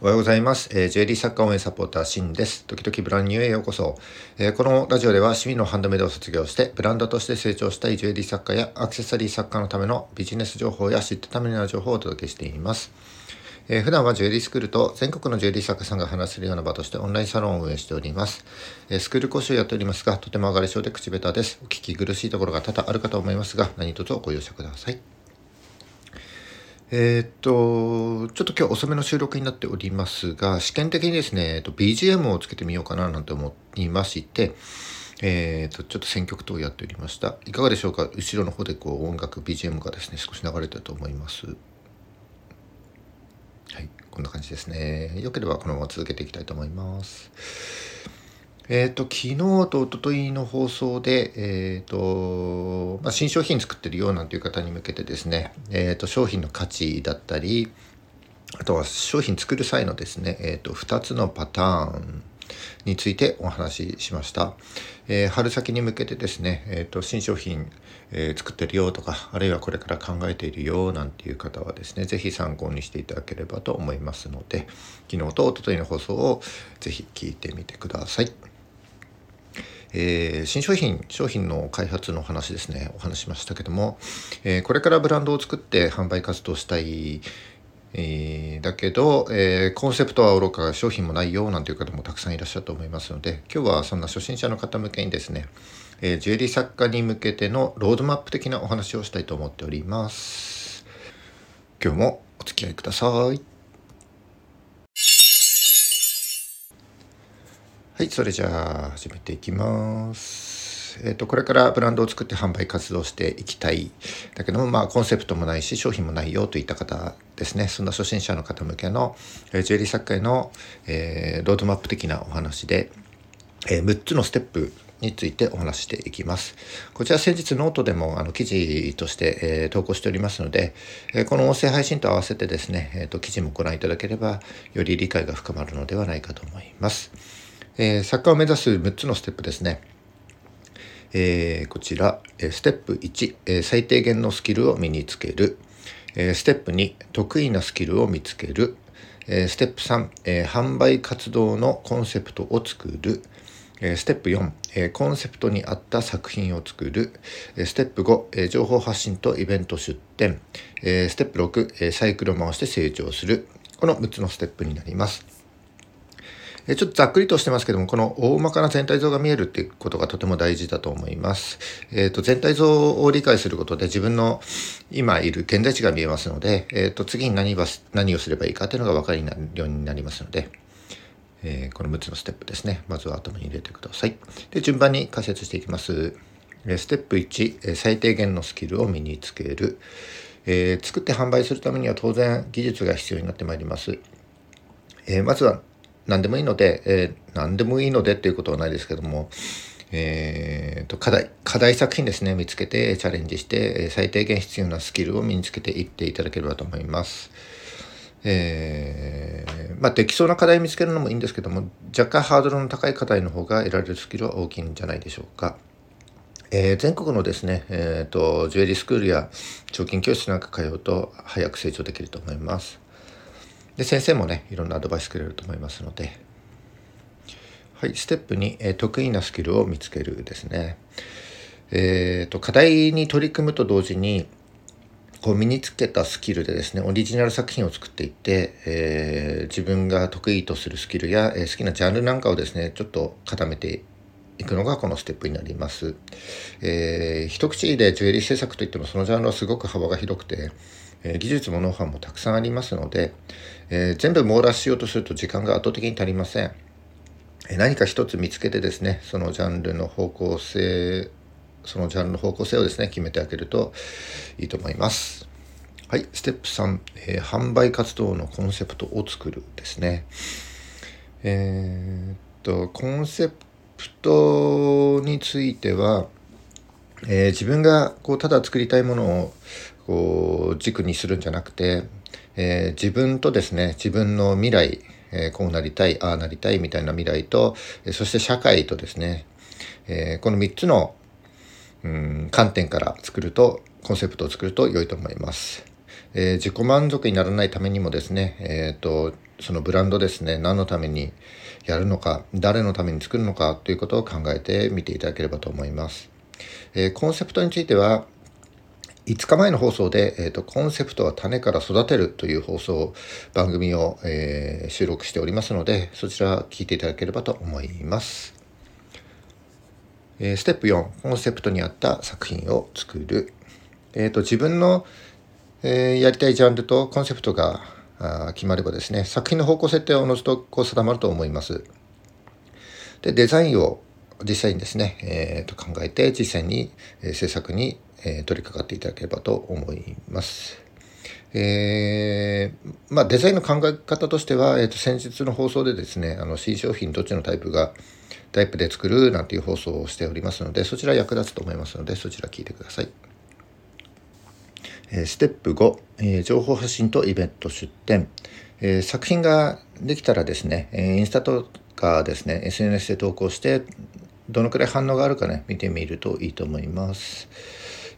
おはようございます。えー、ジュエリー作家応援サポーター、シンです。時々ブランニューへようこそ。えーこのラジオでは趣味のハンドメイドを卒業して、ブランドとして成長したいジュエリー作家やアクセサリー作家のためのビジネス情報や知ってためになる情報をお届けしています。えー普段はジュエリースクールと全国のジュエリー作家さんが話せるような場としてオンラインサロンを運営しております。えースクール講師をやっておりますが、とても上がり症で口下手です。お聞き苦しいところが多々あるかと思いますが、何卒ご容赦ください。えーっと、ちょっと今日遅めの収録になっておりますが、試験的にですね、えっと BGM をつけてみようかななんて思いまして、えーっと、ちょっと選曲等をやっておりました。いかがでしょうか？後ろの方でこう音楽、BGM がですね、少し流れてると思います。はい、こんな感じですね。よければこのまま続けていきたいと思います。えっ、と、昨日と一昨日の放送で、えっ、と、まあ、新商品作ってるよなんていう方に向けてですね、えっ、と、商品の価値だったり、あとは商品作る際のですね、えっ、と、2つのパターンについてお話ししました。えー春先に向けてですね、えっ、と、新商品、えー作ってるよとか、あるいはこれから考えているよなんていう方はですね、ぜひ参考にしていただければと思いますので、昨日と一昨日の放送をぜひ聞いてみてください。えー新商品商品の開発の話ですね。お話しましたけども、えーこれからブランドを作って販売活動したい、えーだけど、えーコンセプトはおろか商品もないよなんていう方もたくさんいらっしゃると思いますので今日はそんな初心者の方向けにですね、えージュエリー作家に向けてのロードマップ的なお話をしたいと思っております。今日もお付き合いください。はい、それじゃあ始めていきます。えっ、とこれからブランドを作って販売活動していきたいだけどもまあコンセプトもないし商品もないよといった方ですね。そんな初心者の方向けの、えージュエリー作家への、えーロードマップ的なお話で、えー6つのステップについてお話ししていきます。こちら先日ノートでもあの記事として、えー投稿しておりますので、えーこの音声配信と合わせてですね、えーと記事もご覧いただければより理解が深まるのではないかと思います。えー作家を目指す6つのステップですね。えーこちら、えステップ1、え最低限のスキルを身につける。えステップ2、得意なスキルを見つける。えステップ3、えー販売活動のコンセプトを作る。えステップ4、えーコンセプトに合った作品を作る。えステップ5、えー情報発信とイベント出展。えステップ6、えサイクルを回して成長する。この6つのステップになります。えちょっとざっくりとしてますけども、この大まかな全体像が見えるっていうことがとても大事だと思います。えっ、と、全体像を理解することで自分の今いる現在地が見えますので、えっ、と、次に何何をすればいいかっていうのが分かりになるようになりますので、えーこの6つのステップですね。まずは頭に入れてください。で、順番に解説していきます。ステップ1、最低限のスキルを身につける。えー作って販売するためには当然技術が必要になってまいります。えーまずは何でもいいので、えー何でもいいのでっていうことはないですけども、えーと課題課題作品ですね見つけてチャレンジして最低限必要なスキルを身につけていっていただければと思います。えーまあできそうな課題見つけるのもいいんですけども若干ハードルの高い課題の方が得られるスキルは大きいんじゃないでしょうか。えー全国のですね、えーとジュエリースクールや彫金教室なんか通うと早く成長できると思います。で先生もねいろんなアドバイスくれると思いますのではいステップ2、えー得意なスキルを見つけるですねえーと課題に取り組むと同時にこう身につけたスキルでですねオリジナル作品を作っていって、えー自分が得意とするスキルや、え好きなジャンルなんかをですねちょっと固めていくのがこのステップになります。えー一口でジュエリー制作といってもそのジャンルはすごく幅が広くて、え技術もノウハウもたくさんありますので、えー全部網羅しようとすると時間が圧倒的に足りません。え何か一つ見つけてですねそのジャンルの方向性そのジャンルの方向性をですね決めてあげるといいと思います。はい、ステップ3、えー販売活動のコンセプトを作るですね。えーっとコンセプトについては、えー自分がこうただ作りたいものをこう軸にするんじゃなくて、えー自分とですね自分の未来、えーこうなりたいああなりたいみたいな未来と、そして社会とですね、えーこの3つのうん観点から作るとコンセプトを作ると良いと思います。え、自己満足にならないためにもですね、えーと、そのブランドですね何のためにやるのか誰のために作るのかということを考えてみていただければと思います。え、コンセプトについては5日前の放送で、えーと、コンセプトは種から育てるという放送番組を、えー、収録しておりますのでそちら聞いていただければと思います。えー、ステップ4コンセプトに合った作品を作る、えーと、自分の、えー、やりたいジャンルとコンセプトがあ決まればですね作品の方向設定はおのずとこう定まると思います。でデザインを実際にですね、えー、と考えて実際に、え、制作にえー、取り掛かっていただければと思います。えー、まあ、デザインの考え方としては、えー、と先日の放送でですねあの新商品どっちのタイプがタイプで作るなんていう放送をしておりますのでそちら役立つと思いますのでそちら聞いてください。えー、ステップ5、えー、情報発信とイベント出展、えー、作品ができたらですね、えインスタとかですね SNS で投稿してどのくらい反応があるかね見てみるといいと思います。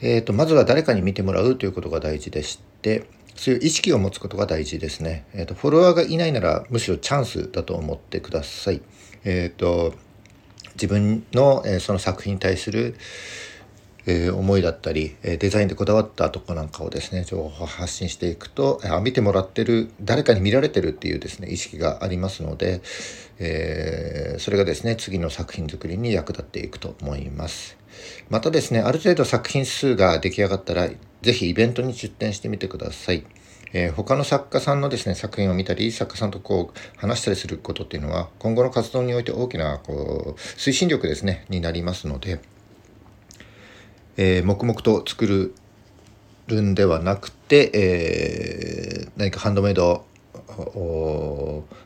えーと、まずは誰かに見てもらうということが大事でしてそういう意識を持つことが大事ですね。えーと、フォロワーがいないならむしろチャンスだと思ってください。えーと、自分の、えー、その作品に対する、えー、思いだったり、えデザインでこだわったとこなんかをですね情報発信していくとあ見てもらってる誰かに見られてるっていうですね意識がありますので、えー、それがですね次の作品作りに役立っていくと思います。またですね、ある程度作品数が出来上がったら、ぜひイベントに出展してみてください。えー、他の作家さんのですね、作品を見たり、作家さんとこう話したりすることっていうのは、今後の活動において大きなこう推進力ですね、になりますので、えー、黙々と作るんではなくて、えー、何かハンドメイド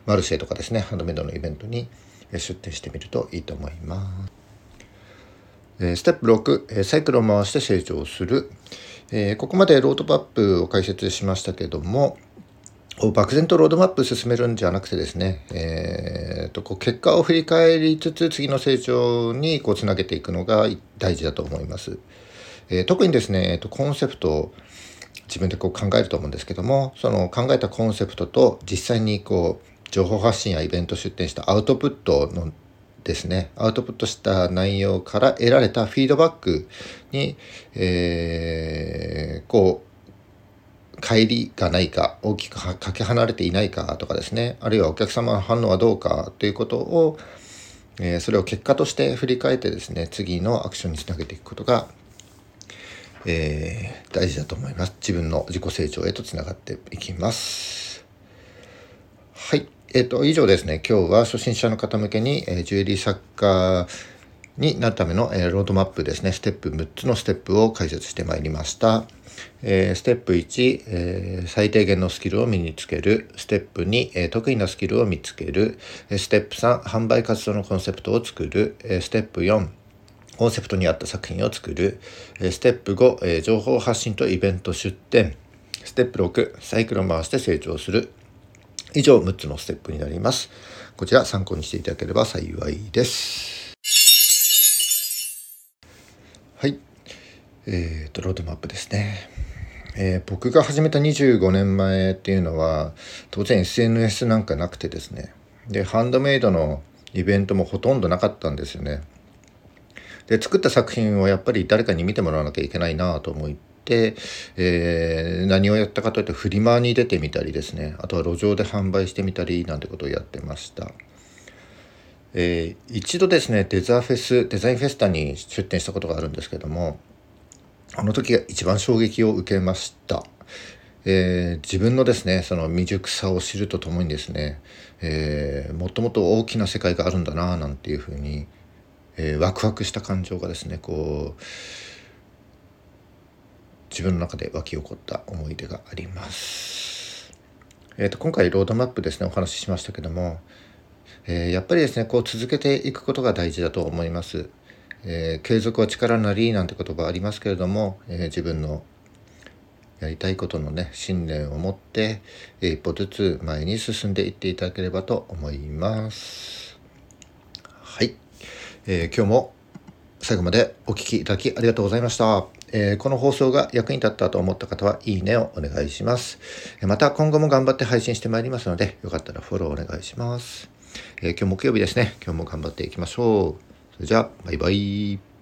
マルシェとかですねハンドメイドのイベントに出展してみるといいと思います。ステップ6、サイクルを回して成長する。ここまでロードマップを解説しましたけども、漠然とロードマップ進めるんじゃなくてですね、えー、とこう結果を振り返りつつ次の成長にこうつなげていくのが大事だと思います。えー、特にですね、えー、とコンセプトを自分でこう考えると思うんですけどもその考えたコンセプトと実際にこう情報発信やイベント出展したアウトプットのですね、アウトプットした内容から得られたフィードバックに、えー、こう、乖離がないか、大きくかけ離れていないかとかですね、あるいはお客様の反応はどうかということを、えー、それを結果として振り返ってですね、次のアクションにつなげていくことが、えー、大事だと思います。自分の自己成長へとつながっていきます。はい。えっ、と、以上ですね、今日は初心者の方向けに、えー、ジュエリー作家になるための、えー、ロードマップですね、ステップ6つのステップを解説してまいりました。えー、ステップ1、えー、最低限のスキルを身につける。ステップ2、えー、得意なスキルを見つける。ステップ3、販売活動のコンセプトを作る。えステップ4、コンセプトに合った作品を作る。ステップ5、情報発信とイベント出展。ステップ6、サイクルを回して成長する。以上6つのステップになります。こちら参考にしていただければ幸いです。えーと、ロードマップですね。えー、僕が始めた25年前っていうのは当然 SNS なんかなくてですねでハンドメイドのイベントもほとんどなかったんですよねで作った作品をやっぱり誰かに見てもらわなきゃいけないなと思って、えー、何をやったかというとフリマに出てみたりですねあとは路上で販売してみたりなんてことをやってました。えー、一度ですねデザフェスデザインフェスタに出展したことがあるんですけどもあの時が一番衝撃を受けました。えー、自分のですねその未熟さを知るとともにですね、えー、もっともっと大きな世界があるんだななんていうふうに、えー、ワクワクした感情がですねこう自分の中で湧き起こった思い出があります。えーと、今回ロードマップですねお話ししましたけども、え、やっぱりですねこう続けていくことが大事だと思います。えー、継続は力なりなんて言葉ありますけれども、えー、自分のやりたいことのね信念を持って、え一歩ずつ前に進んでいっていただければと思います。はい、えー、今日も最後までお聴きいただきありがとうございました。えー、この放送が役に立ったと思った方はいいねをお願いします。また今後も頑張って配信してまいりますので、よかったらフォローお願いします。え、今日木曜日ですね。今日も頑張っていきましょう。それじゃあ、バイバイ。